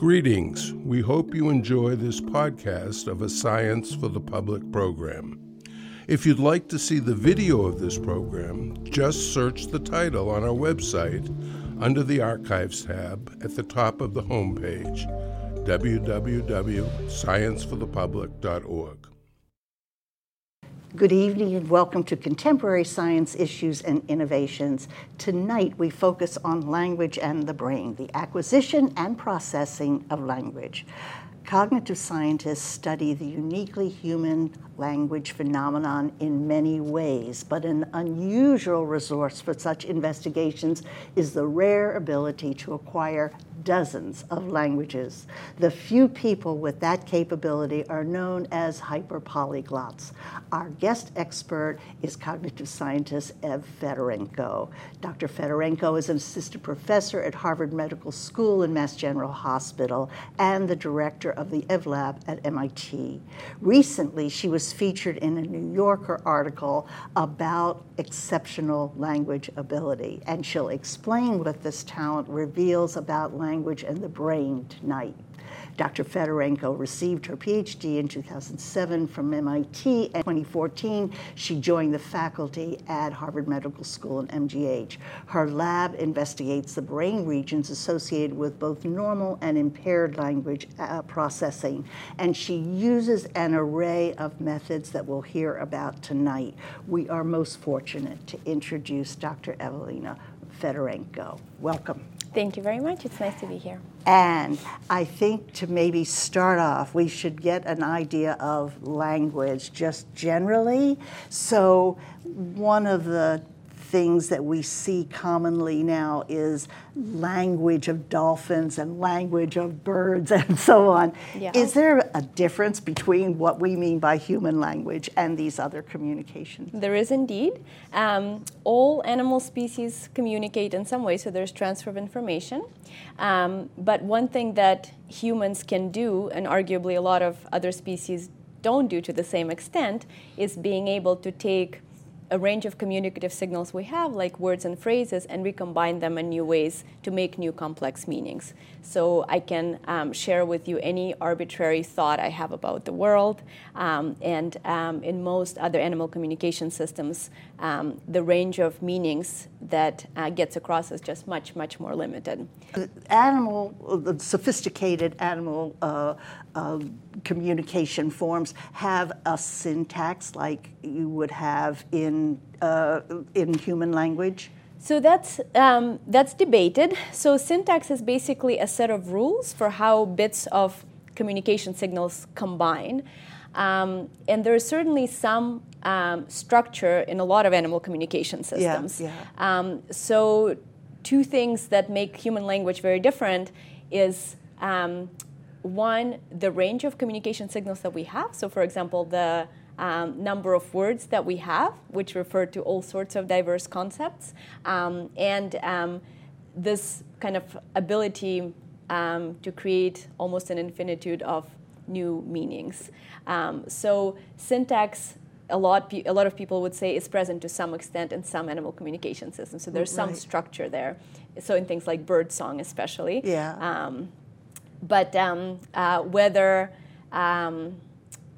Greetings. We hope you enjoy this podcast of a Science for the Public program. If you'd like to see the video of this program, just search the title on our website under the Archives tab at the top of the homepage www.scienceforthepublic.org. Good evening and welcome to Contemporary Science Issues and Innovations. Tonight we focus on language and the brain, the acquisition and processing of language. Cognitive scientists study the uniquely human language phenomenon in many ways, but an unusual resource for such investigations is the rare ability to acquire dozens of languages. The few people with that capability are known as hyperpolyglots. Our guest expert is cognitive scientist Ev Fedorenko. Dr. Fedorenko is an assistant professor at Harvard Medical School and Mass General Hospital and the director of the Ev Lab at MIT. Recently, she was featured in a New Yorker article about exceptional language ability, and she'll explain what this talent reveals about language and the brain tonight. Dr. Fedorenko received her PhD in 2007 from MIT. In 2014, she joined the faculty at Harvard Medical School and MGH. Her lab investigates the brain regions associated with both normal and impaired language uh, processing, and she uses an array of methods that we'll hear about tonight. We are most fortunate to introduce Dr. Evelina Fedorenko. Welcome. Thank you very much. It's nice to be here. And I think to maybe start off, we should get an idea of language just generally. So, one of the things that we see commonly now is language of dolphins and language of birds and so on. Yeah. Is there a difference between what we mean by human language and these other communications? There is indeed. Um, all animal species communicate in some way, so there's transfer of information. Um, but one thing that humans can do, and arguably a lot of other species don't do to the same extent, is being able to take a range of communicative signals we have, like words and phrases, and recombine them in new ways to make new complex meanings. So I can um, share with you any arbitrary thought I have about the world. Um, and um, in most other animal communication systems, um, the range of meanings that uh, gets across is just much, much more limited. Animal, the sophisticated animal uh, uh, communication forms have a syntax like you would have in, uh, in human language? So that's, um, that's debated. So syntax is basically a set of rules for how bits of communication signals combine. Um, and there is certainly some um, structure in a lot of animal communication systems. Yeah, yeah. Um, so two things that make human language very different is um, one, the range of communication signals that we have. So, for example, the um, number of words that we have, which refer to all sorts of diverse concepts, um, and um, this kind of ability um, to create almost an infinitude of new meanings. Um, so, syntax a lot, a lot of people would say is present to some extent in some animal communication systems. So there's some structure there. So in things like bird song, especially. Yeah. Um, but um, uh, whether um,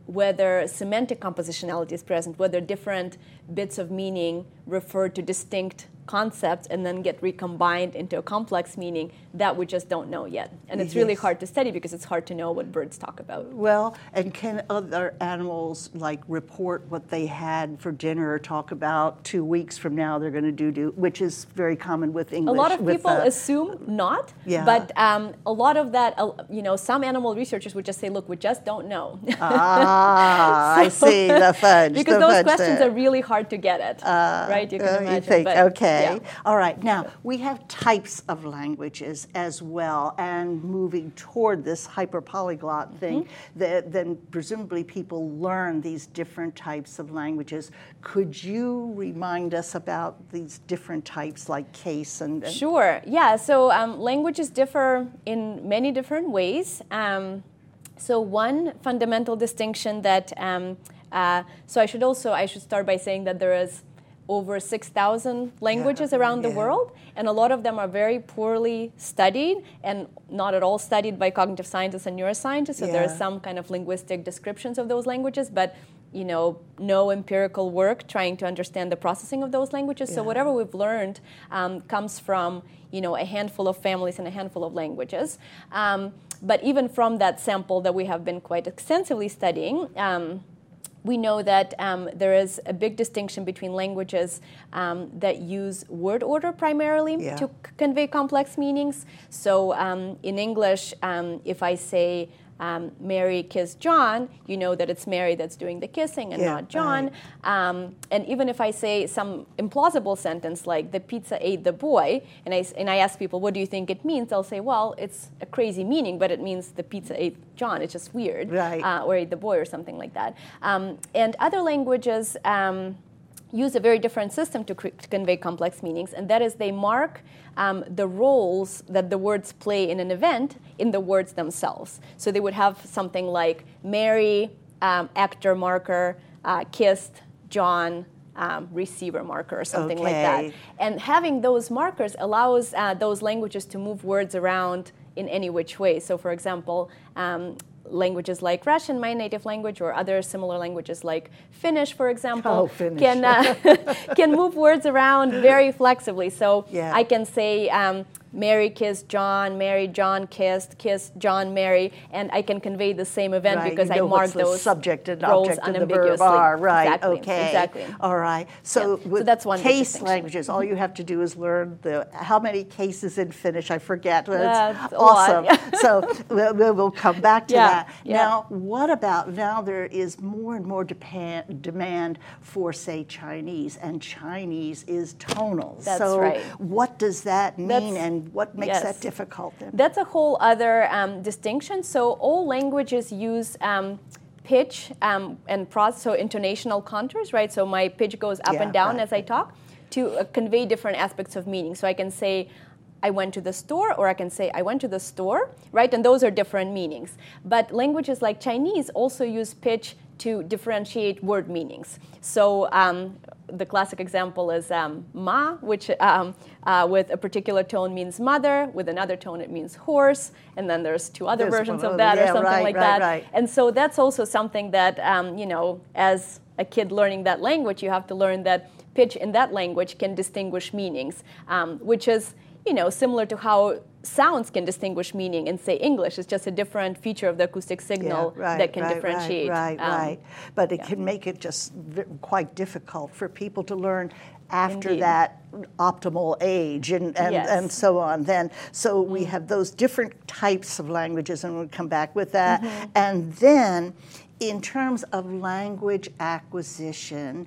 whether semantic compositionality is present, whether different bits of meaning refer to distinct concepts and then get recombined into a complex meaning that we just don't know yet. And it's yes. really hard to study because it's hard to know what birds talk about. Well, and can other animals like report what they had for dinner or talk about two weeks from now they're going to do, do which is very common with English. A lot of people uh, assume not, yeah. but um, a lot of that, uh, you know, some animal researchers would just say, look, we just don't know. Ah, so, I see, the fudge. Because the those fudge questions there. are really hard to get at, uh, right? You can uh, imagine. You think, but, okay. Okay. Yeah. All right. Now, we have types of languages as well, and moving toward this hyperpolyglot mm-hmm. thing, mm-hmm. that, then presumably people learn these different types of languages. Could you remind us about these different types, like case and. and sure. Yeah. So um, languages differ in many different ways. Um, so one fundamental distinction that um, uh, so I should also I should start by saying that there is over 6,000 languages yeah, around yeah. the world, and a lot of them are very poorly studied and not at all studied by cognitive scientists and neuroscientists. So yeah. are some kind of linguistic descriptions of those languages, but you know, no empirical work trying to understand the processing of those languages. So whatever we've learned um, comes from, you know, a handful of families and a handful of languages. Um, but even from that sample that we have been quite extensively studying, um, we know that um, there is a big distinction between languages um, that use word order primarily yeah. to c- convey complex meanings. So um, in English, um, if I say um, Mary kissed John, you know that it's Mary that's doing the kissing and yeah, not John. Right. Um, and even if I say some implausible sentence like the pizza ate the boy, and I, and I ask people, what do you think it means? They'll say, well, it's a crazy meaning, but it means the pizza ate John. It's just weird. Right. Uh, or ate the boy or something like that. Um, and other languages, um, use a very different system to, to, convey complex meanings, and that is they mark um, the roles that the words play in an event in the words themselves. So they would have something like Mary, um, actor marker, uh, kissed, John, um, receiver marker or something okay. like that. And having those markers allows uh, those languages to move words around in any which way. So, for example, um, languages like Russian, my native language, or other similar languages like Finnish, for example, oh, Finnish. can uh, can move words around very flexibly. So yeah. I can say um, Mary kissed John, Mary John kissed, kissed John Mary, and I can convey the same event right. because you know I mark those subject and object and the verb are right. Exactly. Okay. Exactly. All right. So, yeah. so that's one case languages. All you have to do is learn the how many cases in Finnish. I forget. That's awesome. So we'll, we'll, come back to yeah. that. Now, what about now? There is more and more depend, demand for say Chinese, and Chinese is tonal. That's so right. what does that mean? That's, and what makes yes. that difficult then? That's a whole other um, distinction. So all languages use um, pitch um, and process, so intonational contours, right? So my pitch goes up yeah, and down right. as I talk to uh, convey different aspects of meaning. So I can say, I went to the store, or I can say, I went to the store, right? And those are different meanings. But languages like Chinese also use pitch to differentiate word meanings. So um, the classic example is um, ma, which um, uh, with a particular tone means mother, with another tone it means horse, and then there's two other there's versions of that yeah, or something right, like right, that. Right. And so that's also something that, um, you know, as a kid learning that language, you have to learn that pitch in that language can distinguish meanings, um, which is, you know, similar to how sounds can distinguish meaning in say English. It's just a different feature of the acoustic signal yeah, right, that can right, differentiate. Right, right, um, right. But it yeah. can make it just quite difficult for people to learn after Indeed. that optimal age and, and, Yes. and so on then so we have those different types of languages and we'll come back with that Mm-hmm. and then in terms of language acquisition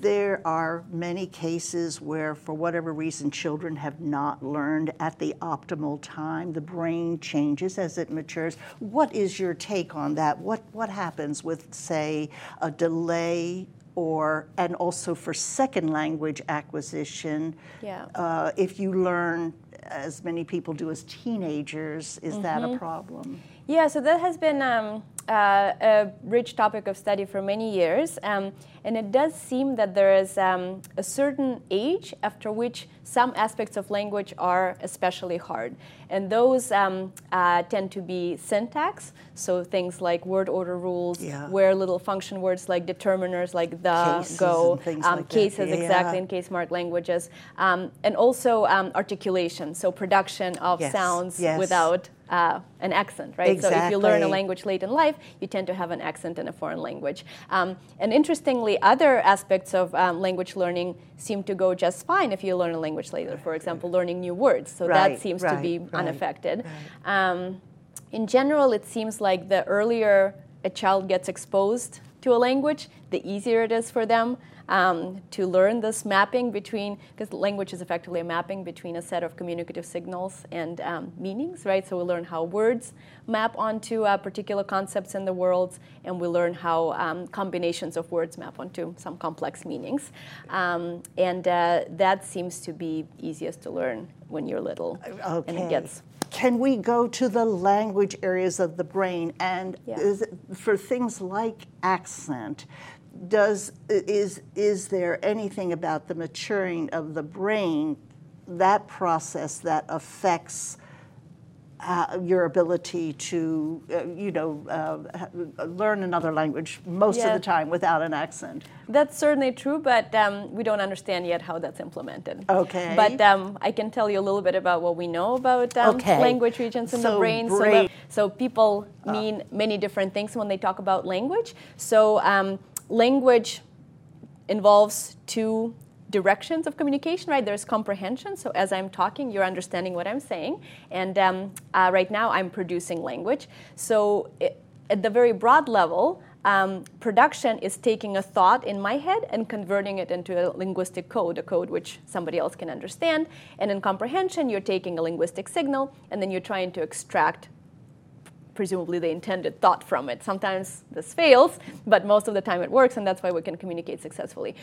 there are many cases where, for whatever reason, children have not learned at the optimal time. The brain changes as it matures. What is your take on that? What, what happens with, say, a delay or, and also for second language acquisition? Yeah. Uh, if you learn, as many people do as teenagers, is that Mm-hmm. a problem? Yeah, so that has been um, a rich topic of study for many years. Um, and it does seem that there is um, a certain age after which some aspects of language are especially hard. And those um, uh, tend to be syntax, so things like word order rules, Yeah. where little function words like determiners, like the, Cases go, um, like cases Yeah. exactly in case mark languages, um, and also um, articulation, so production of Yes, sounds yes. without uh, an accent, right? So if you learn a language late in life, you tend to have an accent in a foreign language. Um, and interestingly, other aspects of um, language learning seem to go just fine if you learn a language later. For example, learning new words. So Right, that seems to be right, unaffected. Um, in general, it seems like the earlier a child gets exposed to a language, the easier it is for them um, to learn this mapping between, because language is effectively a mapping between a set of communicative signals and um, meanings, right? So we learn how words map onto uh, particular concepts in the world, and we learn how um, combinations of words map onto some complex meanings. Um, and uh, that seems to be easiest to learn when you're little. Okay. And it gets Can we go to the language areas of the brain and Yeah. for things like accent? Does is is there anything about the maturing of the brain, that process that affects uh, your ability to, uh, you know, uh, learn another language most yeah. of the time without an accent. That's certainly true, but um, we don't understand yet how that's implemented. Okay. But um, I can tell you a little bit about what we know about um, okay. language regions in so the brain. brain. So, so people mean many different things when they talk about language. So um, language involves two directions of communication, right? There's comprehension. So as I'm talking, you're understanding what I'm saying. And um, uh, right now, I'm producing language. So it, at the very broad level, um, production is taking a thought in my head and converting it into a linguistic code, a code which somebody else can understand. And in comprehension, you're taking a linguistic signal and then you're trying to extract presumably the intended thought from it. Sometimes this fails, but most of the time it works, and that's why we can communicate successfully.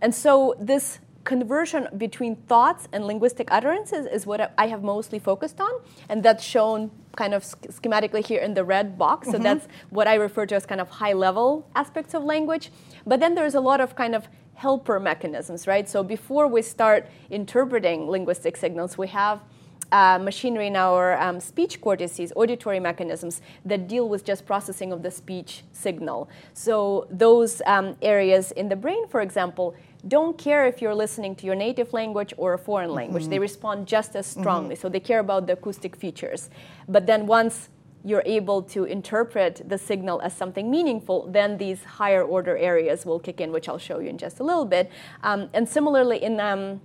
And so this conversion between thoughts and linguistic utterances is what I have mostly focused on, and that's shown kind of schematically here in the red box. So mm-hmm. that's what I refer to as kind of high level aspects of language. But then there's a lot of kind of helper mechanisms, right? So before we start interpreting linguistic signals, we have uh, machinery in our um, speech cortices, auditory mechanisms that deal with just processing of the speech signal. So those um, areas in the brain, for example, don't care if you're listening to your native language or a foreign language. Mm-hmm. They respond just as strongly. Mm-hmm. So they care about the acoustic features. But then once you're able to interpret the signal as something meaningful, then these higher order areas will kick in, which I'll show you in just a little bit. Um, and similarly, in um,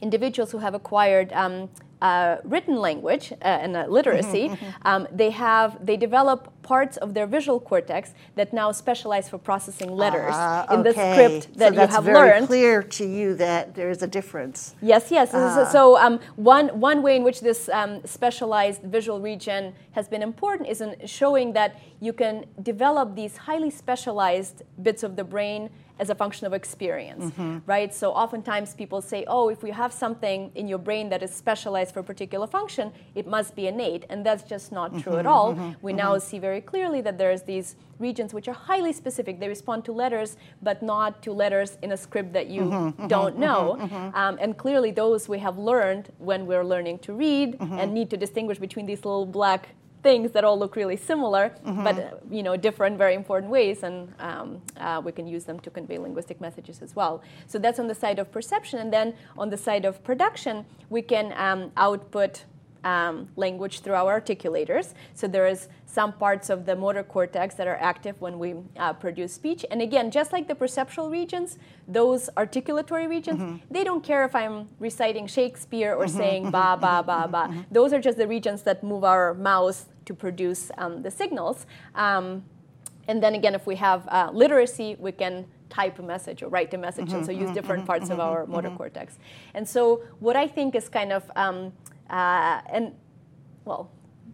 individuals who have acquired um, uh, written language uh, and uh, literacy, mm-hmm, mm-hmm. um, they have they develop parts of their visual cortex that now specialize for processing letters uh, in okay. the script that so you have very learned. Clear to you that there is a difference. Yes, yes. Uh. So um, one one way in which this um, specialized visual region has been important is in showing that you can develop these highly specialized bits of the brain as a function of experience, mm-hmm. right? So oftentimes people say, oh, if you have something in your brain that is specialized for a particular function, it must be innate. And that's just not mm-hmm, true at all. Mm-hmm, we now mm-hmm. see very clearly that there's these regions which are highly specific. They respond to letters, but not to letters in a script that you mm-hmm, mm-hmm, don't know. Um, and clearly those we have learned when we're learning to read and need to distinguish between these little black things that all look really similar, mm-hmm. but uh, you know, different, very important ways, and um, uh, we can use them to convey linguistic messages as well. So that's on the side of perception, and then on the side of production, we can um, output um, language through our articulators. So there is some parts of the motor cortex that are active when we uh, produce speech. And again, just like the perceptual regions, those articulatory regions, mm-hmm. they don't care if I'm reciting Shakespeare or mm-hmm. saying ba ba ba ba. Mm-hmm. Those are just the regions that move our mouth to produce um, the signals. Um, and then again, if we have uh, literacy, we can type a message or write a message, and so use different parts of our motor cortex. And so, what I think is kind of um, uh, and, well,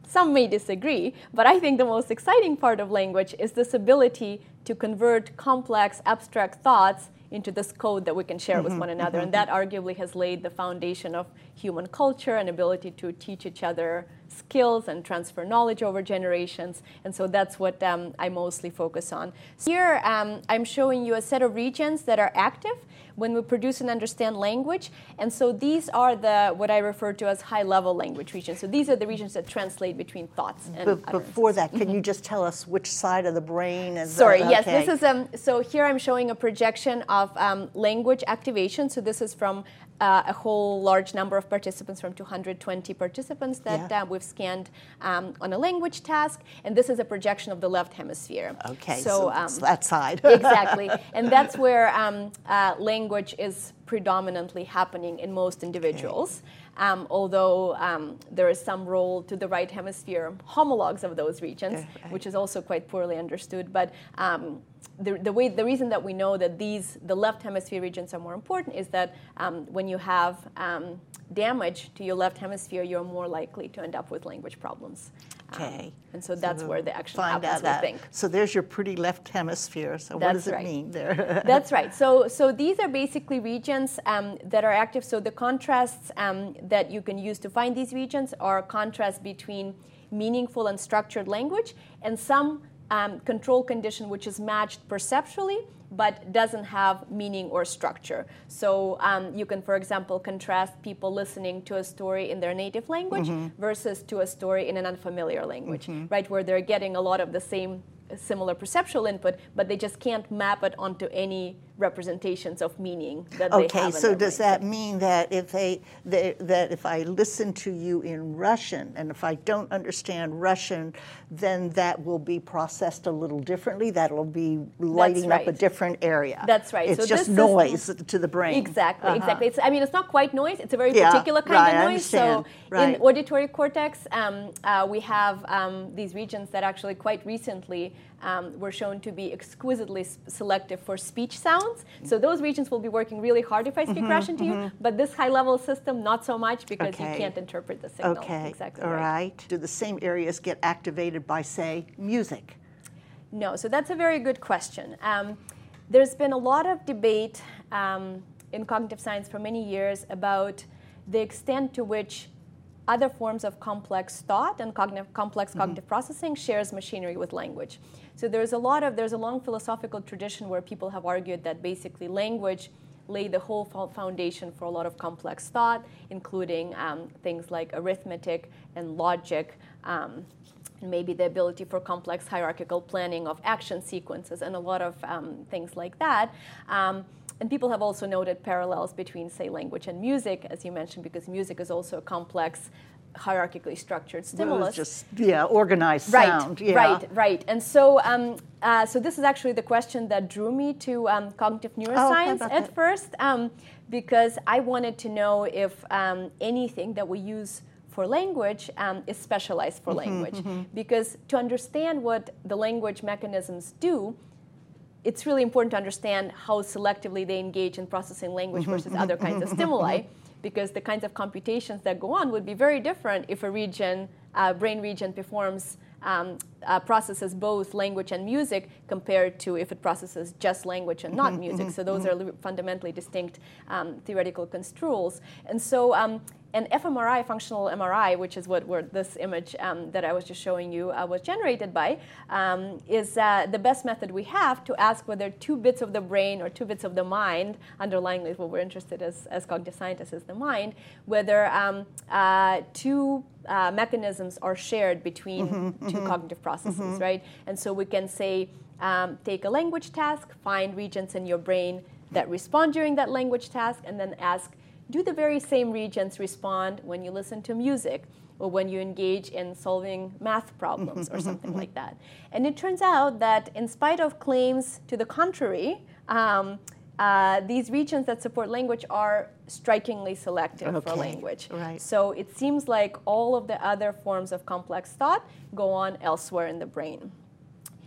some may disagree, but I think the most exciting part of language is this ability to convert complex, abstract thoughts into this code that we can share mm-hmm, with one another. Mm-hmm. And that arguably has laid the foundation of human culture and ability to teach each other skills and transfer knowledge over generations. And so that's what um, I mostly focus on. Here, um, I'm showing you a set of regions that are active when we produce and understand language. And so these are the what I refer to as high-level language regions. So these are the regions that translate between thoughts and. But before that, can mm-hmm. you just tell us which side of the brain is? Sorry. Okay. Yes. This is um. So here I'm showing a projection of um, language activation. So this is from uh, a whole large number of participants from 220 participants that yeah. uh, we've scanned um, on a language task, and this is a projection of the left hemisphere. Okay, so, so um, that side. exactly, and that's where um, uh, language is predominantly happening in most individuals. Um, although um, there is some role to the right hemisphere homologs of those regions, which is also quite poorly understood. But um, the, the, way, the reason that we know that these, the left hemisphere regions are more important is that um, when you have um, damage to your left hemisphere, you're more likely to end up with language problems. Um, okay. Um, and so, so that's where the action happens, out think. So there's your pretty left hemisphere. So that's what does right. it mean there? that's right. So, so these are basically regions um, that are active. So the contrasts um, that you can use to find these regions are contrast between meaningful and structured language and some um, control condition which is matched perceptually but doesn't have meaning or structure. So um, you can, for example, contrast people listening to a story in their native language mm-hmm. versus to a story in an unfamiliar language, mm-hmm. right, where they're getting a lot of the same similar perceptual input, but they just can't map it onto any representations of meaning that okay, they have. Okay, so does that mean that if they, they, that if I listen to you in Russian and if I don't understand Russian, then that will be processed a little differently. That'll be lighting right. up a different area. That's right. It's so just noise is, to the brain. Exactly, uh-huh. exactly. It's, I mean, it's not quite noise. It's a very yeah, particular kind right, of noise. So right. in auditory cortex, um, uh, we have um, these regions that actually quite recently um, were shown to be exquisitely selective for speech sounds. So those regions will be working really hard if I speak mm-hmm, Russian to mm-hmm. you, but this high level system, not so much because okay. you can't interpret the signal. Okay. Exactly. All right. right. Do the same areas get activated by, say, music? No. So that's a very good question. Um, there's been a lot of debate um, in cognitive science for many years about the extent to which other forms of complex thought and cognitive, complex mm-hmm. cognitive processing shares machinery with language. So there's a lot of there's a long philosophical tradition where people have argued that basically language lay the whole foundation for a lot of complex thought, including um, things like arithmetic and logic. Um, maybe the ability for complex hierarchical planning of action sequences and a lot of um, things like that. And people have also noted parallels between, say, language and music, as you mentioned, because music is also a complex hierarchically structured stimulus. just yeah, organized right, sound. Yeah. Right, right. And so, um, uh, so this is actually the question that drew me to um, cognitive oh, neuroscience oh, at first, um, because I wanted to know if um, anything that we use for language um, is specialized for mm-hmm, language. Mm-hmm. Because to understand what the language mechanisms do, it's really important to understand how selectively they engage in processing language mm-hmm, versus other kinds of stimuli because the kinds of computations that go on would be very different if a region, uh, brain region performs um, uh, processes both language and music compared to if it processes just language and not mm-hmm, music. Mm-hmm, so those mm-hmm. are fundamentally distinct um, theoretical construals. And so um, an fMRI, functional MRI, which is what this image um, that I was just showing you uh, was generated by, um, is uh, the best method we have to ask whether two bits of the brain or two bits of the mind, underlying what we're interested as, as cognitive scientists is the mind, whether um, uh, two uh, mechanisms are shared between mm-hmm, 2 mm-hmm, cognitive processes, mm-hmm. right? And so we can say, um, take a language task, find regions in your brain that respond during that language task, and then ask do the very same regions respond when you listen to music or when you engage in solving math problems or something like that? And it turns out that, in spite of claims to the contrary, um, uh, these regions that support language are strikingly selective okay. for language. Right. So it seems like all of the other forms of complex thought go on elsewhere in the brain.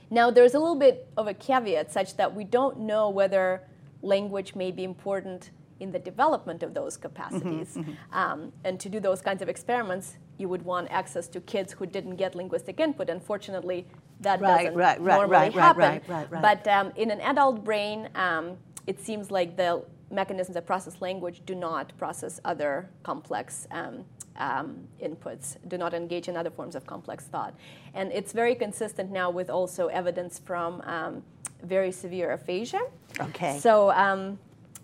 Now, there's a little bit of a caveat such that we don't know whether language may be important in the development of those capacities. Mm-hmm, mm-hmm. Um, and to do those kinds of experiments, you would want access to kids who didn't get linguistic input. Unfortunately, that right, doesn't right, right, normally happen. Right, but um, in an adult brain, um, it seems like the mechanisms that process language do not process other complex um, um, inputs, do not engage in other forms of complex thought. And it's very consistent now with also evidence from um, very severe aphasia. Okay. So um,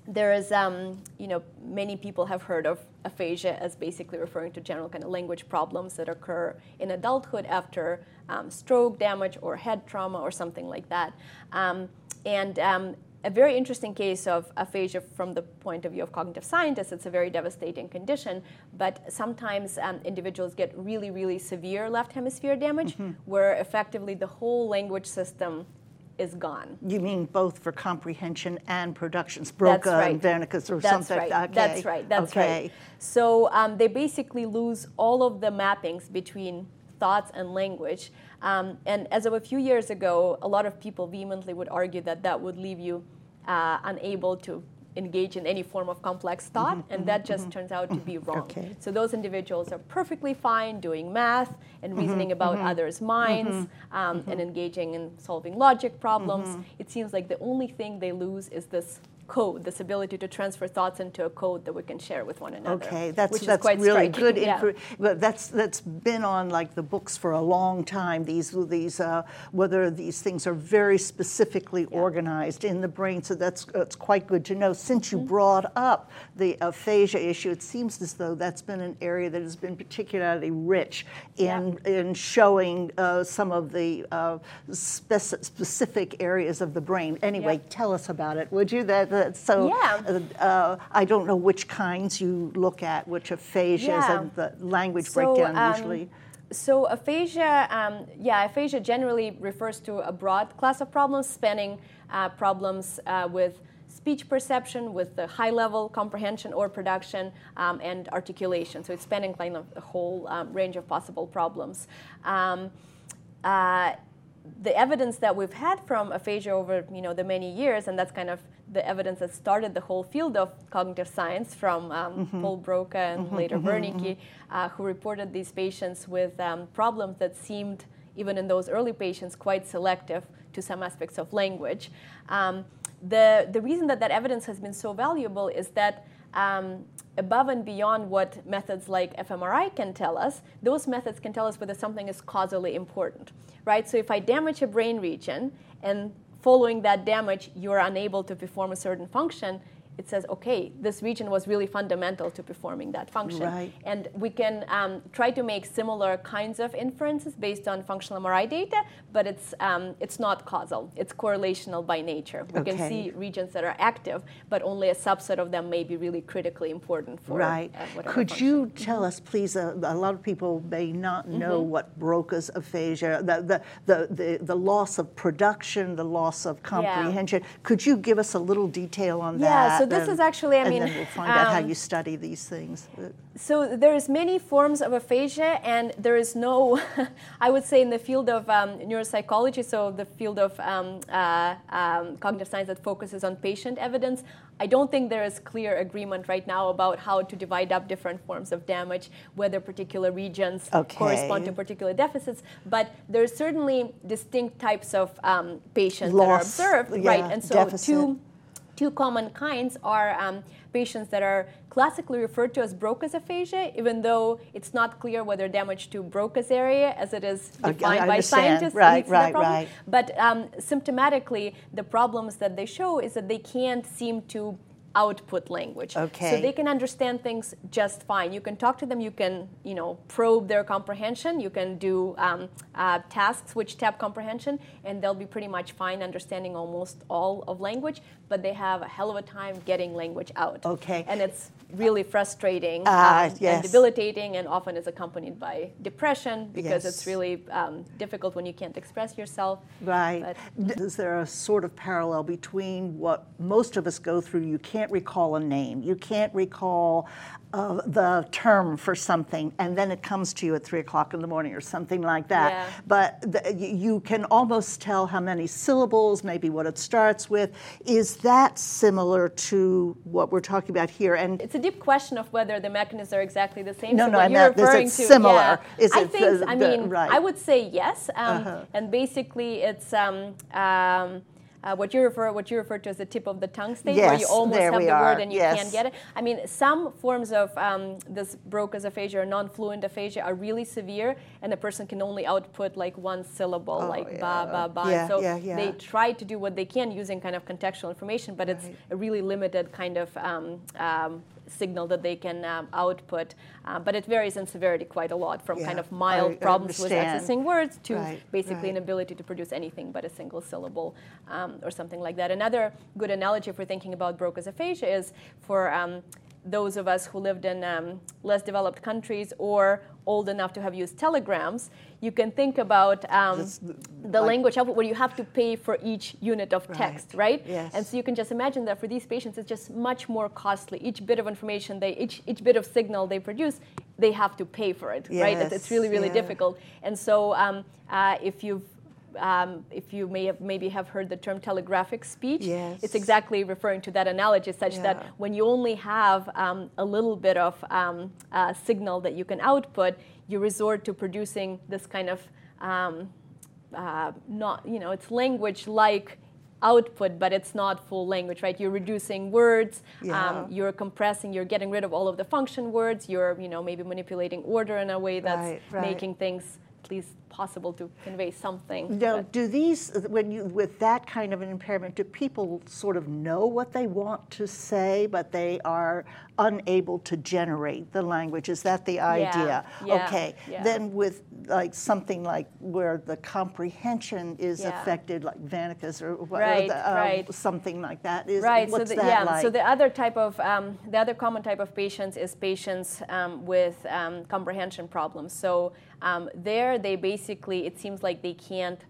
there is, um, you know, many people have heard of aphasia as basically referring to general kind of language problems that occur in adulthood after um, stroke damage or head trauma or something like that. Um, and um, a very interesting case of aphasia from the point of view of cognitive scientists. It's a very devastating condition, but sometimes um, individuals get really, really severe left hemisphere damage, mm-hmm. where effectively the whole language system is gone. You mean both for comprehension and productions, Broca right. and Wernicke's or That's something? Right. Okay. That's right. That's okay. right. So um, they basically lose all of the mappings between thoughts and language. Um, and as of a few years ago, a lot of people vehemently would argue that that would leave you uh, unable to engage in any form of complex thought, mm-hmm, and mm-hmm, that just mm-hmm. turns out to be wrong. Okay. So those individuals are perfectly fine doing math and mm-hmm, reasoning about mm-hmm. others' minds um, and engaging in solving logic problems. It seems like the only thing they lose is this code, this ability to transfer thoughts into a code that we can share with one another. Okay, that's which that's is quite really striking. good. Yeah. Info, but that's that's been on like the books for a long time. These these uh, whether these things are very specifically organized in the brain. So that's that's quite good to know. Since you Mm-hmm. brought up the aphasia issue, it seems as though that's been an area that has been particularly rich in in showing uh, some of the uh, speci- specific areas of the brain. Anyway, Yeah. tell us about it, would you? That, so. Yeah. Uh, uh, I don't know which kinds you look at, which aphasias Yeah. and the language So, breakdown um, usually. So aphasia, um, yeah, aphasia generally refers to a broad class of problems spanning uh, problems uh, with speech perception, with the high-level comprehension or production, um, and articulation. So it's spanning kind of a whole um, range of possible problems. Um, uh, the evidence that we've had from aphasia over you know the many years, and that's kind of the evidence that started the whole field of cognitive science from um, Paul Broca and later Wernicke, uh, who reported these patients with um, problems that seemed, even in those early patients, quite selective to some aspects of language. Um, the, the reason that that evidence has been so valuable is that um, above and beyond what methods like fMRI can tell us, those methods can tell us whether something is causally important, right? So if I damage a brain region and following that damage you're unable to perform a certain function, it says, okay, this region was really fundamental to performing that function. Right. And we can um, try to make similar kinds of inferences based on functional MRI data, but it's, um, it's not causal. It's correlational by nature. We can see regions that are active, but only a subset of them may be really critically important for Right. uh, Could function. you tell us, please? Uh, a lot of people may not know Mm-hmm. what Broca's aphasia, the, the, the, the, the loss of production, the loss of comprehension. Could you give us a little detail on Yeah, that? So this and- is actually, I and mean, then we'll find out how um, you study these things. So there's many forms of aphasia, and there is no, I would say, in the field of um, neuropsychology, so the field of um, uh, um, cognitive science that focuses on patient evidence. I don't think there is clear agreement right now about how to divide up different forms of damage, whether particular regions correspond to particular deficits. But there are certainly distinct types of um, patients that are observed, yeah, right? And so deficit. two two common kinds are um, patients that are classically referred to as Broca's aphasia, even though it's not clear whether damage to Broca's area, as it is defined by scientists, Right, right, right. But um, symptomatically, the problems that they show is that they can't seem to output language. Okay. So they can understand things just fine. You can talk to them. You can, you know, probe their comprehension. You can do um, uh, tasks which tap comprehension, and they'll be pretty much fine understanding almost all of language. But they have a hell of a time getting language out. Okay. And it's really frustrating um, yes. and debilitating, and often is accompanied by depression because Yes. it's really um, difficult when you can't express yourself. Right. But- Is there a sort of parallel between what most of us go through? You can't recall a name, you can't recall uh, the term for something, and then it comes to you at three o'clock in the morning or something like that. Yeah. But the, you can almost tell how many syllables, maybe what it starts with. Is that similar to what we're talking about here? And It's a deep question of whether the mechanisms are exactly the same. No, so no, I you're meant, is it referring to, similar? Yeah, Is I it think. the- I the- mean, right. Uh-huh. I would say yes, um, and basically it's. Um, um, uh, what you refer what you refer to as the tip of the tongue state, where you almost have the are, word and you yes. can't get it. I mean, some forms of um, this Broca's aphasia or non-fluent aphasia are really severe, and the person can only output like one syllable, like ba ba ba. Oh, Yeah, so yeah, yeah. they try to do what they can using kind of contextual information, but it's a really limited kind of um, um, signal that they can um, output. Uh, but it varies in severity quite a lot, from kind of mild I problems with accessing words to Right, basically right. inability to produce anything but a single syllable um, or something like that. Another good analogy for thinking about Broca's aphasia is for um, those of us who lived in um, less developed countries or old enough to have used telegrams, you can think about um, the like- language output where you have to pay for each unit of text, right? Yes. And so you can just imagine that for these patients, it's just much more costly. Each bit of information they, each, each bit of signal they produce, they have to pay for it, right? It's, it's really, really yeah. difficult. And so um, uh, if you've um, if you may have maybe have heard the term telegraphic speech, Yes. it's exactly referring to that analogy, such Yeah. that when you only have um, a little bit of um, uh, signal that you can output, you resort to producing this kind of um, uh, not, you know, it's language like output, but it's not full language, right? You're reducing words, um, Yeah. um, you're compressing, you're getting rid of all of the function words, you're, you know, maybe manipulating order in a way that's Right, right. making things least possible to convey something. Now, but- do these, when you, with that kind of an impairment, do people sort of know what they want to say, but they are unable to generate the language? Is that the idea? yeah, Okay. yeah. Then with like something like where the comprehension is Yeah. affected, like Wernicke's or what, or Right, the, um, right. something like that, is right so the, yeah like? so the other type of um, the other common type of patients is patients um, with um, comprehension problems so um, there they basically it seems like they can't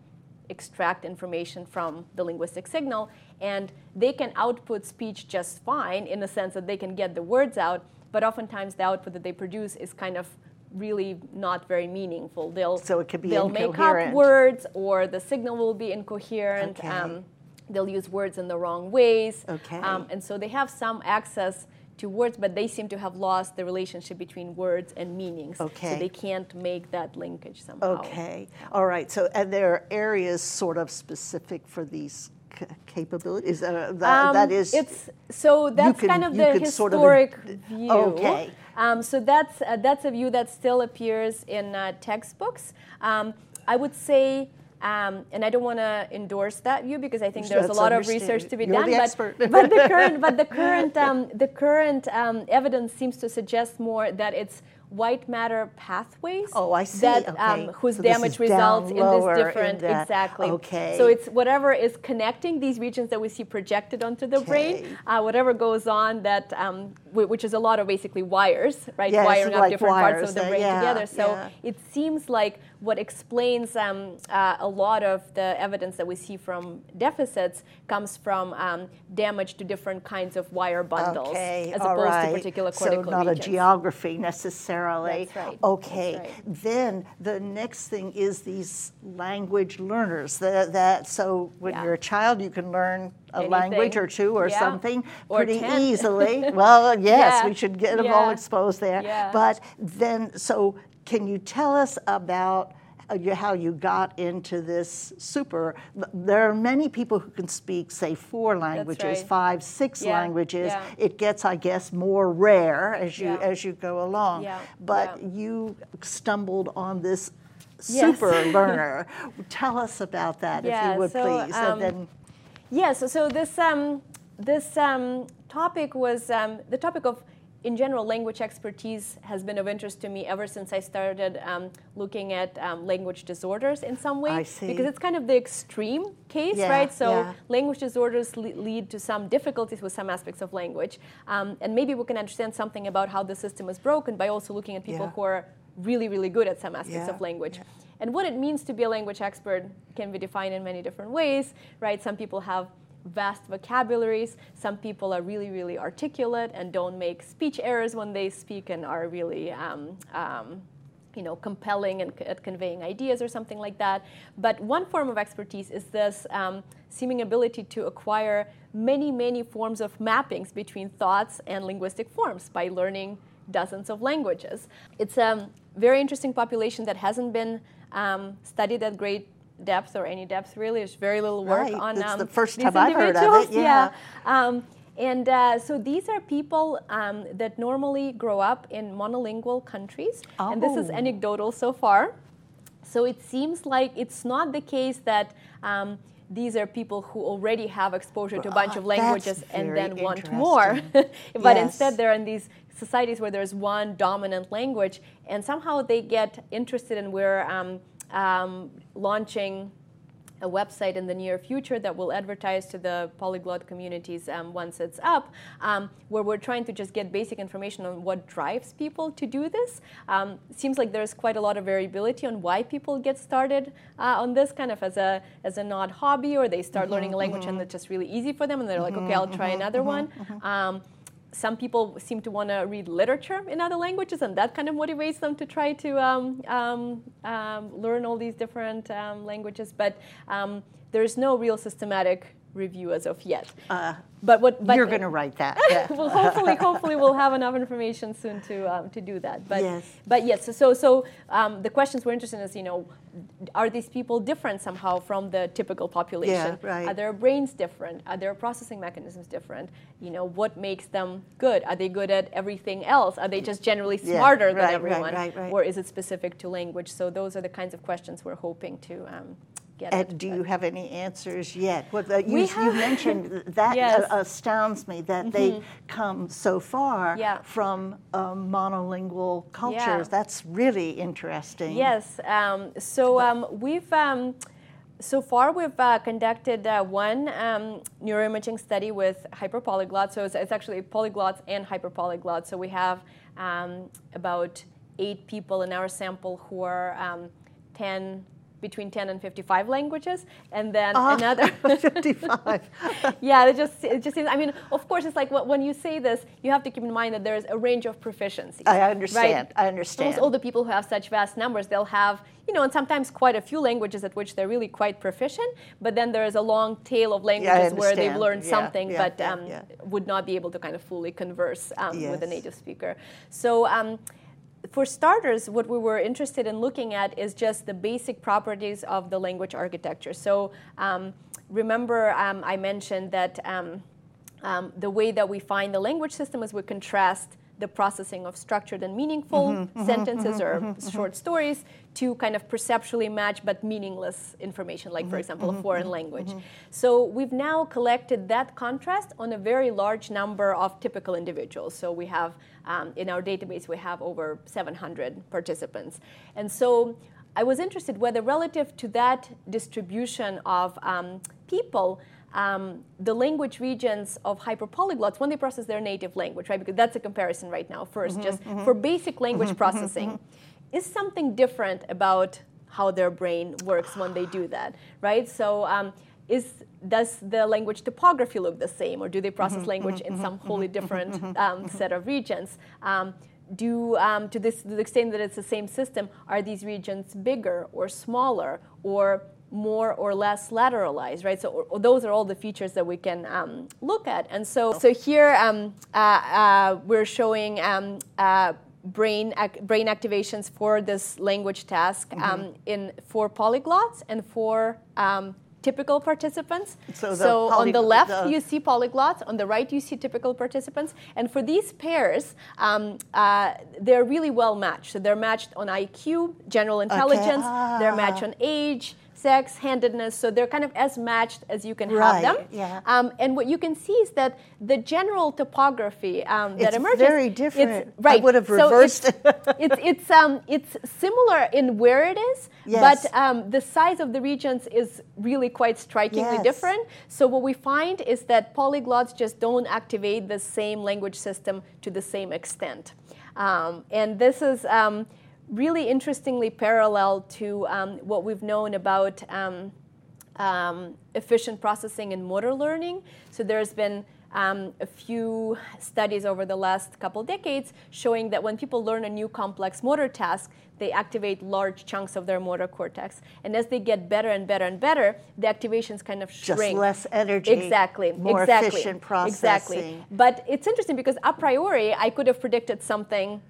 extract information from the linguistic signal and they can output speech just fine in the sense that they can get the words out but oftentimes the output that they produce is kind of really not very meaningful they'll So it could be they'll make up words or the signal will be incoherent Okay. um, they'll use words in the wrong ways Okay. um, and so they have some access to words, but they seem to have lost the relationship between words and meanings. Okay. So they can't make that linkage somehow. Okay, all right. So, and there are areas sort of specific for these c- capabilities. That, Um, that is, it's so that's can- kind of the could sort of historic view. okay. Um, so that's uh, that's a view that still appears in uh, textbooks. Um, I would say. Um, and I don't want to endorse that view because I think there's That's a lot of research to be you're done. the but, but the current, but the current, um, the current um, evidence seems to suggest more that it's white matter pathways. Oh, I see. That Okay. um, whose So damage results in this in different that. exactly. Okay. So it's whatever is connecting these regions that we see projected onto the Okay. brain, uh, whatever goes on that, um, which is a lot of basically wires, right? Yes, Wiring up like different parts of the uh, brain yeah, together. So yeah. it seems like what explains um, uh, a lot of the evidence that we see from deficits comes from um, damage to different kinds of wire bundles, Okay, as opposed right. to particular cortical so not regions. a geography necessarily. That's right, Okay. that's right. Then the next thing is these language learners. That, that so when Yeah. you're a child, you can learn a Anything. language or two or Yeah. something Or pretty 10. easily. well, yes, Yeah. we should get them all exposed there. But then, so can you tell us about? uh, How you got into this super? There are many people who can speak, say, four languages, right. five, six Yeah, languages. yeah. It gets, I guess, more rare as you Yeah. as you go along. Yeah, But you stumbled on this Yes. super learner. Tell us about that, if you would so, please. um, and then, Yes, so, so this, um, this um, topic was um, the topic of, in general, language expertise has been of interest to me ever since I started um, looking at um, language disorders in some way. I see. Because it's kind of the extreme case, Yeah, right? So yeah. language disorders le- lead to some difficulties with some aspects of language. Um, and maybe we can understand something about how the system is broken by also looking at people Yeah. who are really, really good at some aspects of language. And what it means to be a language expert can be defined in many different ways, right? Some people have vast vocabularies. Some people are really, really articulate and don't make speech errors when they speak and are really, um, um, you know, compelling and at conveying ideas or something like that. But one form of expertise is this um, seeming ability to acquire many, many forms of mappings between thoughts and linguistic forms by learning dozens of languages. It's a very interesting population that hasn't been um, studied at great depth or any depth really. There's very little work Right, on um, the first time I've heard of it, individuals. yeah. Um, and uh, so these are people um, that normally grow up in monolingual countries, and this is Oh. anecdotal so far. So it seems like it's not the case that um, these are people who already have exposure to a bunch of languages and then want more. but Yes. instead, they're in these societies where there's one dominant language, and somehow they get interested in we're um, um, launching a website in the near future that will advertise to the polyglot communities um, once it's up, um, where we're trying to just get basic information on what drives people to do this. Um, seems like there's quite a lot of variability on why people get started uh, on this kind of as a as an odd hobby, or they start learning a language and it's just really easy for them, and they're like, okay, I'll try another one. Some people seem to want to read literature in other languages, and that kind of motivates them to try to um, um, um, learn all these different um, languages. But um, there's no real systematic review as of yet. but what but You're going to write that. Yeah. well, hopefully, hopefully we'll have enough information soon to um, to do that. But Yes. but yes. So so, so um, the questions we're interested in is you know, are these people different somehow from the typical population? Yeah, right. Are their brains different? Are their processing mechanisms different? You know, what makes them good? Are they good at everything else? Are they just generally Yeah, smarter right, than right, everyone, right, right. or is it specific to language? So those are the kinds of questions we're hoping to um, get. And do you have any answers yet? Well, the, you, We you mentioned that Yes. Mm-hmm. astounds me that they come so far Yeah. from um, monolingual cultures. Yeah. That's really interesting. Yes. Um, so um, we've um, so far we've uh, conducted uh, one um, neuroimaging study with hyperpolyglots. So it's, it's actually polyglots and hyperpolyglots. So we have um, about eight people in our sample who are um, 10 between 10 and 55 languages and then Ah, another 55. yeah, it just it just seems. I mean, of course, it's like when you say this, you have to keep in mind that there's a range of proficiency. I understand, I understand. Almost all the people who have such vast numbers, they'll have you know, and sometimes quite a few languages at which they're really quite proficient. But then there is a long tail of languages where they've learned Yeah, something, yeah, but yeah, um, yeah. would not be able to kind of fully converse um, with a native speaker. So. Um, for starters, what we were interested in looking at is just the basic properties of the language architecture. So um, remember, um, I mentioned that um, um, the way that we find the language system is we contrast the processing of structured and meaningful mm-hmm, mm-hmm, sentences mm-hmm, or short stories to kind of perceptually match but meaningless information, like, for example, a foreign language. So we've now collected that contrast on a very large number of typical individuals. So we have, um, in our database, we have over 700 participants. And so I was interested whether, relative to that distribution of um, people, um, the language regions of hyperpolyglots, when they process their native language, right? Because that's a comparison right now. 1st mm-hmm, just mm-hmm. for basic language mm-hmm, processing, is something different about how their brain works when they do that, right? So. Um, is, does the language topography look the same, or do they process language in some wholly different um, set of regions? Um, do um, to this to the extent that it's the same system, are these regions bigger or smaller or more or less lateralized, right? So those are all the features that we can um, look at. And so, so here um, uh, uh, we're showing. Um, uh, Brain, ac- brain activations for this language task um, in for polyglots and for um, typical participants. So the on the left, the- you see polyglots. On the right, you see typical participants. And for these pairs, um, uh, they're really well matched. So they're matched on IQ, general intelligence. They're matched Ah. on age, sex, handedness. So they're kind of as matched as you can have Right, them. yeah. Um, and what you can see is that the general topography um, that It's emerges. very it's- different. I right. would have So reversed it's, it's it's um, it's similar in where it is, Yes. but um, the size of the regions is really quite strikingly Yes. different. So what we find is that polyglots just don't activate the same language system to the same extent, um, and this is. Um, Really interestingly parallel to um, what we've known about um, um, efficient processing and motor learning. So there's been um, a few studies over the last couple decades showing that when people learn a new complex motor task, they activate large chunks of their motor cortex. And as they get better and better and better, the activations kind of Just shrink. less energy, Exactly. more exactly, efficient Exactly. But it's interesting because a priori, I could have predicted something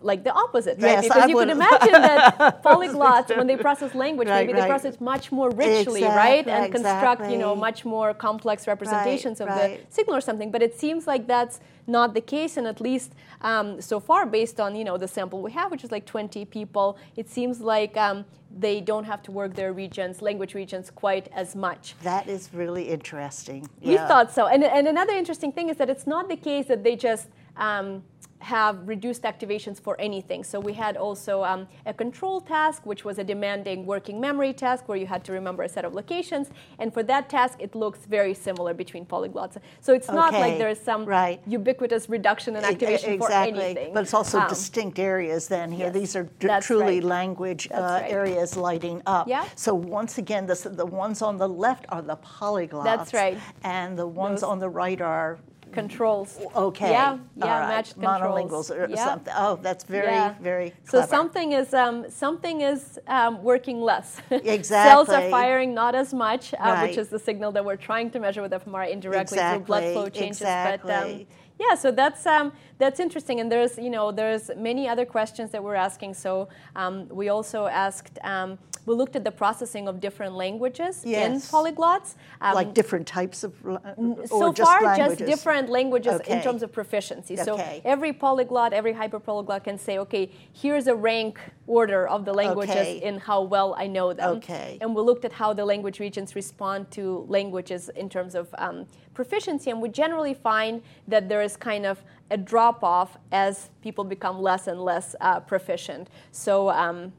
like the opposite, right? Yes, because I you could would- imagine that polyglots, when they process language, Right, maybe they process much more richly, right, Exactly, and construct, you know, much more complex representations of right. the signal or something. But it seems like that's not the case, and at least um, so far, based on you know the sample we have, which is like 20 people, it seems like um, they don't have to work their regions, language regions, quite as much. that is really interesting. We Yeah. thought so. And, and another interesting thing is that it's not the case that they just um, have reduced activations for anything. So we had also um, a control task, which was a demanding working memory task where you had to remember a set of locations. And for that task, it looks very similar between polyglots. So it's not like there is some right. ubiquitous reduction in activation exactly. for anything. But it's also Um, distinct areas then here. yes, These are d- truly right. language uh, right. areas lighting up. Yeah. So once again, the, the ones on the left are the polyglots. That's right. And the ones Those- on the right are controls. Okay. Yeah, yeah, right. matched controls. Monolinguals or Yeah. something. Oh, that's very, Yeah. very So something is um, something is um, working less. Exactly. Cells are firing not as much, uh, which is the signal that we're trying to measure with fMRI indirectly through blood flow changes. But um, yeah, so that's um, that's interesting, and there's you know there's many other questions that we're asking. So um, we also asked. Um, we looked at the processing of different languages in polyglots. Um, like different types of, so just far, languages? just different languages in terms of proficiency. So every polyglot, every hyperpolyglot can say, okay, here's a rank order of the languages Okay. in how well I know them. Okay. And we looked at how the language regions respond to languages in terms of um, proficiency, and we generally find that there is kind of a drop off as people become less and less uh, proficient. So. Um,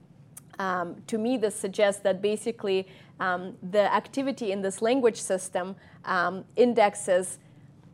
um, to me, this suggests that basically um, the activity in this language system um, indexes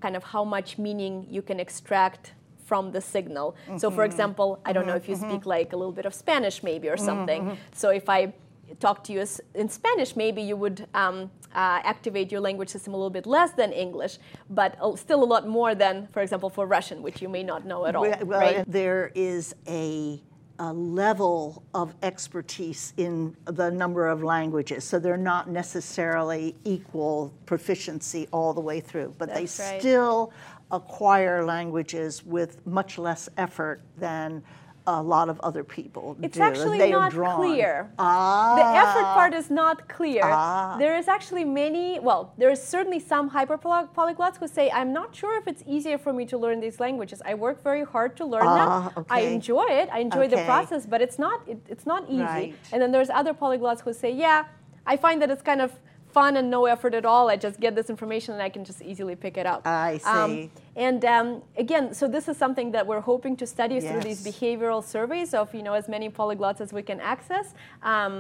kind of how much meaning you can extract from the signal. So, for example, I don't know if you speak like a little bit of Spanish, maybe, or something. So, if I talk to you in Spanish, maybe you would um, uh, activate your language system a little bit less than English, but still a lot more than, for example, for Russian, which you may not know at all. Well, right? there is a, a level of expertise in the number of languages, so they're not necessarily equal proficiency all the way through, but they right. still acquire languages with much less effort than a lot of other people It's do. actually They not clear. Ah, The effort part is not clear. Ah. There is actually many, well, there's certainly some hyperpolyglots who say, I'm not sure if it's easier for me to learn these languages. I work very hard to learn Ah, them. I enjoy it. I enjoy the process, but it's not, it, it's not easy. Right. And then there's other polyglots who say, yeah, I find that it's kind of fun and no effort at all. I just get this information and I can just easily pick it up. I Um, see. and um, again, so this is something that we're hoping to study through these behavioral surveys of you know as many polyglots as we can access. Um,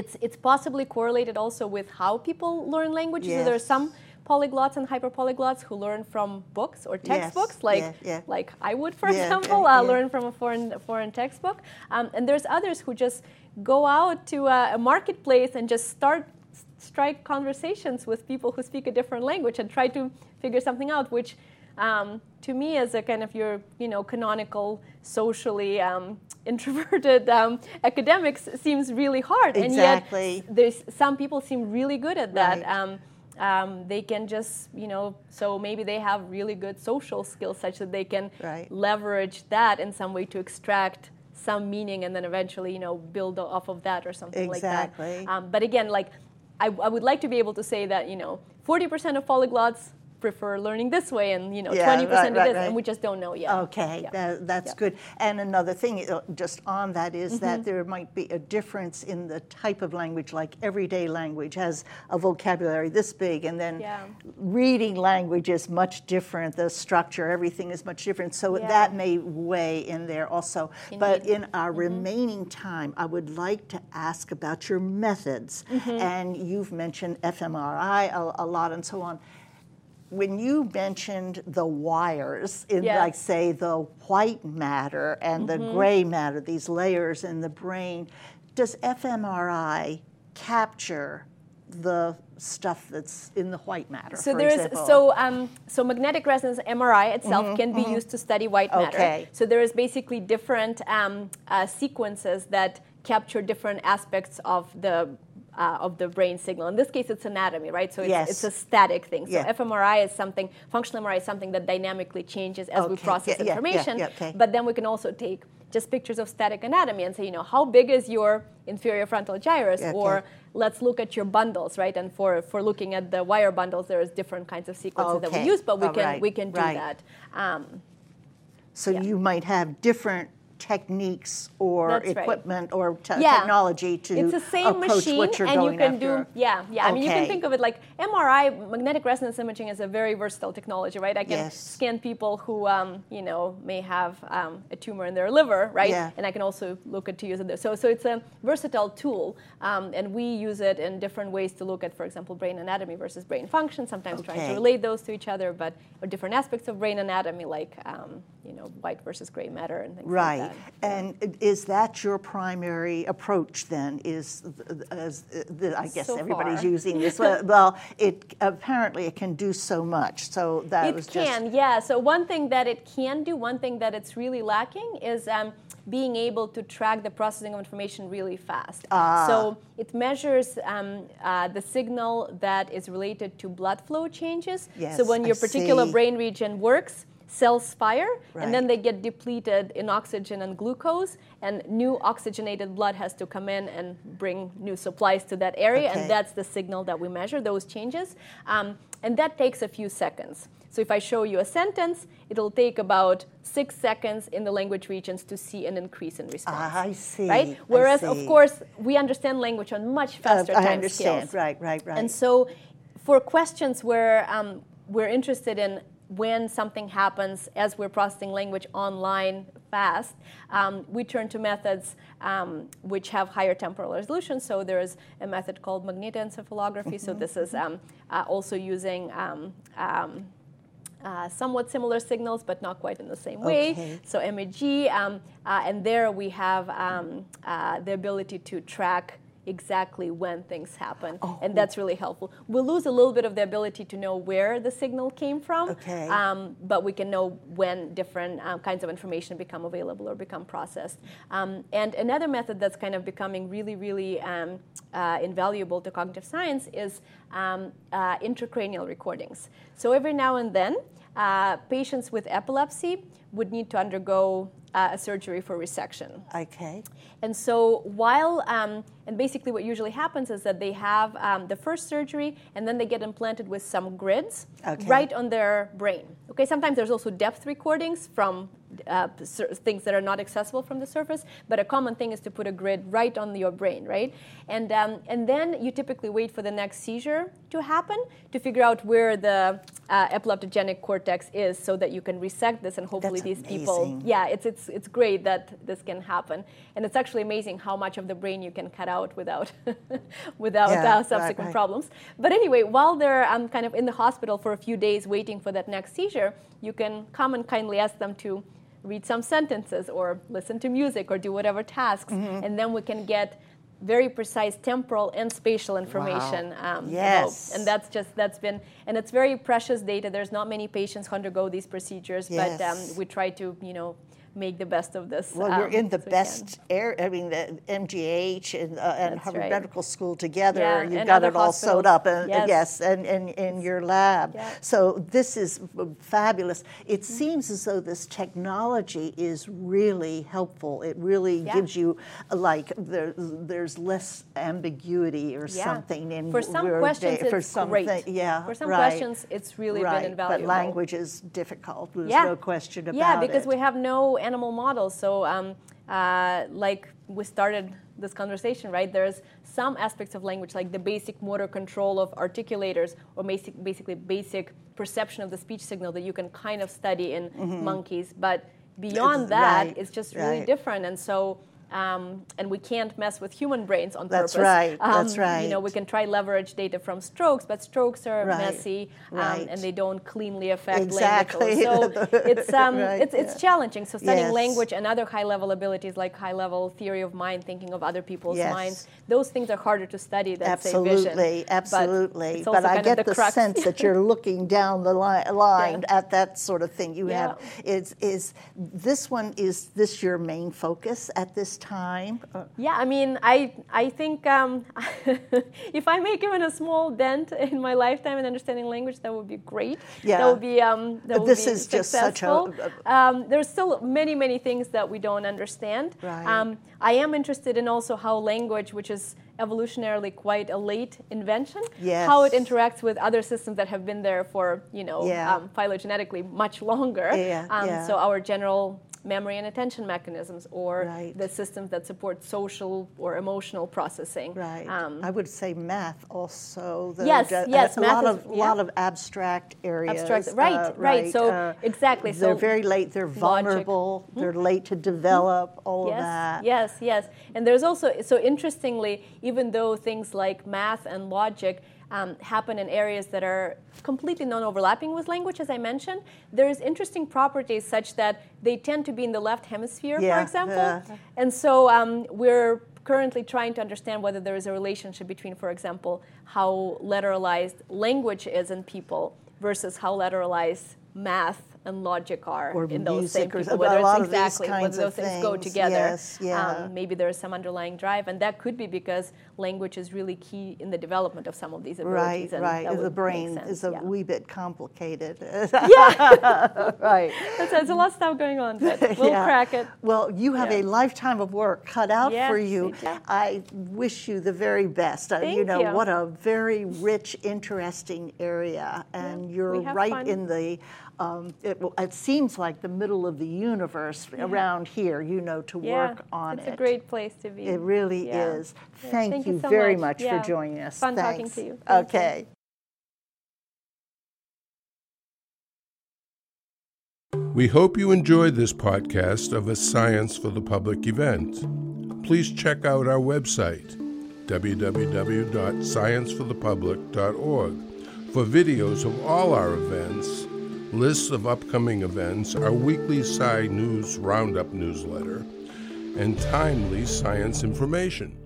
it's it's possibly correlated also with how people learn languages. So there are some polyglots and hyperpolyglots who learn from books or textbooks, like yeah, yeah. like I would, for Yeah, example, uh, learn from a foreign foreign textbook. Um, and there's others who just go out to a, a marketplace and just start strike conversations with people who speak a different language and try to figure something out, which um, to me as a kind of your you know canonical socially um, introverted um, academics seems really hard Exactly. and yet there's some people seem really good at that Right. um, um, they can just you know so maybe they have really good social skills such that they can Right. leverage that in some way to extract some meaning and then eventually you know build off of that or something like that um, but again like I, I would like to be able to say that you know 40% of polyglots prefer learning this way and you know Yeah, 20% right, of right, this right. and we just don't know yet Okay, Yeah. that, that's Yeah. good. And another thing, uh, just on that, is Mm-hmm. that there might be a difference in the type of language. Like everyday language has a vocabulary this big, and then reading language is much different. The structure, everything is much different. So that may weigh in there also. But in our remaining time, I would like to ask about your methods. And you've mentioned fMRI a, a lot and so on when you mentioned the wires in Yes. like say the white matter and the gray matter these layers in the brain does fMRI capture the stuff that's in the white matter So there's example? so um, so magnetic resonance MRI itself can be used to study white matter. Okay. So there is basically different um, uh, sequences that capture different aspects of the uh, of the brain signal. In this case, it's anatomy, right? So it's, Yes. it's a static thing. So Yeah. fMRI is something, functional MRI is something that dynamically changes as we process Yeah, information. yeah, okay. But then we can also take just pictures of static anatomy and say, you know, how big is your inferior frontal gyrus? Yeah, Or let's look at your bundles, right? And for, for looking at the wire bundles, there's different kinds of sequences that we Okay. use, but we All can right, we can do right. that. Um, so you might have different techniques or That's right. equipment or te- Yeah. technology to it's the same approach machine, what you're and you going can after. do yeah, yeah. I mean, you can think of it like MRI, magnetic resonance imaging, is a very versatile technology, right? I can Yes. scan people who um, you know may have um, a tumor in their liver, right? Yeah. And I can also look at to use it. So so it's a versatile tool, um, and we use it in different ways to look at, for example, brain anatomy versus brain function. Sometimes trying to relate those to each other, but or different aspects of brain anatomy, like um, you know white versus gray matter and things Right, that. And is that your primary approach then? Is as the, I guess So everybody's far. using this. well, it apparently it can do so much. So that was It just can, yeah. So one thing that it can do, one thing that it's really lacking is um, being able to track the processing of information really fast. Ah. So it measures um, uh, the signal that is related to blood flow changes. Yes, so when I your particular see. brain region works, cells fire, and then they get depleted in oxygen and glucose, and new oxygenated blood has to come in and bring new supplies to that area, Okay. and that's the signal that we measure, those changes. Um, and that takes a few seconds. So if I show you a sentence, it'll take about six seconds in the language regions to see an increase in response. Ah, I see, Right? Whereas, of course, we understand language on much Uh, faster I time understand. scales. Right, right, right. And so, for questions where um, we're interested in when something happens as we're processing language online fast, um, we turn to methods um, which have higher temporal resolution. So there's a method called magnetoencephalography. So this is um, uh, also using um, um, uh, somewhat similar signals, but not quite in the same way. Okay. So MEG, um, uh, and there we have um, uh, the ability to track exactly when things happen, Oh. and that's really helpful. We'll lose a little bit of the ability to know where the signal came from, Okay. um, but we can know when different um, kinds of information become available or become processed. Um, and another method that's kind of becoming really, really um, uh, invaluable to cognitive science is um, uh, intracranial recordings. So every now and then, uh, patients with epilepsy would need to undergo uh, a surgery for resection. okay. And so, while, um, and basically what usually happens is that they have um, the first surgery and then they get implanted with some grids Okay. right on their brain. Okay, sometimes there's also depth recordings from uh, things that are not accessible from the surface, but a common thing is to put a grid right on your brain, right? And, um, and then you typically wait for the next seizure to happen to figure out where the uh, epileptogenic cortex is so that you can resect this and hopefully That's these people yeah it's, it's, it's great that this can happen and it's actually amazing how much of the brain you can cut out without without Yeah, uh, subsequent right. problems but anyway while they're um, kind of in the hospital for a few days waiting for that next seizure you can come and kindly ask them to read some sentences or listen to music or do whatever tasks Mm-hmm. and then we can get very precise temporal and spatial information um, Yes. and that's just that's been and it's very precious data there's not many patients who undergo these procedures but um, we try to you know make the best of this Well, you're um, in the as best air. I mean, the MGH and, uh, and Harvard right. Medical School together. Yeah, You've got it all sewed up, and Yes. yes, and in, in your lab. Yeah. So this is fabulous. It Mm-hmm. seems as though this technology is really helpful. It really Yeah. gives you like there, there's less ambiguity or something in for some questions they- for some great yeah, for some right. questions it's really right. been invaluable But language is difficult. There's no question about it. yeah because we have no animal models. So um, uh, like we started this conversation right there's some aspects of language like the basic motor control of articulators or basic, basically basic perception of the speech signal that you can kind of study in monkeys. But beyond It's- that right, it's just really right. different. And so um, and we can't mess with human brains on That's purpose. right, Um, that's You know, we can try leverage data from strokes, but strokes are Right, messy um, right. and they don't cleanly affect Exactly. language. So it's um, Right, it's, it's yeah. challenging. So studying Yes. language and other high-level abilities like high-level theory of mind, thinking of other people's Yes. minds, those things are harder to study than say vision. Absolutely, But absolutely. But, I get the, crux. sense that you're looking down the li- line at that sort of thing. You Yeah. have is is this one is this your main focus at this time? Uh, Yeah, I mean, I I think um, if I make even a small dent in my lifetime in understanding language, that would be great. Yeah. that would be um, that would This be is just such a- successful. um, there's still many many things that we don't understand. Right. Um, I am interested in also how language, which is evolutionarily quite a late invention, how it interacts with other systems that have been there for you know Yeah. um, phylogenetically much longer. Yeah, Um, yeah. So our general memory and attention mechanisms, or Right. the systems that support social or emotional processing. Right. I Um, would say math also. though, Yes, yes, A math lot is- of yeah. lot of abstract areas. Abstract- right, uh, right, so uh, exactly, They're so very late. They're logic. vulnerable. They're late to develop. All yes, of that. yes, yes. And there's also so interestingly, even though things like math and logic um, happen in areas that are completely non-overlapping with language, as I mentioned, there's interesting properties such that they tend to be in the left hemisphere, Yeah, for example. yeah. And so um, we're currently trying to understand whether there is a relationship between, for example, how lateralized language is in people versus how lateralized math and logic are Or in those same or people. a Whether lot it's of these exactly kinds whether of those things go together. Yes, yeah. Um, maybe there is some underlying drive, and that could be because language is really key in the development of some of these abilities. Right, and right. that The brain is a yeah. wee bit complicated. Yeah, right. That's, there's a lot of stuff going on, but we'll Yeah. crack it. Well, you have a lifetime of work cut out Yes, for you. I wish you the very best. Uh, you Thank know, you. what a very rich, interesting area. And you're right fun. in the, um, it, it seems like the middle of the universe around here, you know, to Yeah, work on it's it. a great place to be. It really Yeah. is. Yeah, Thank, thank you, you so very much. much, Yeah. for joining us. Fun talking to you. Thank you. okay. We hope you enjoyed this podcast of a Science for the Public event. Please check out our website, www.scienceforthepublic.org, for videos of all our events, lists of upcoming events, our weekly Sci News Roundup newsletter, and timely science information.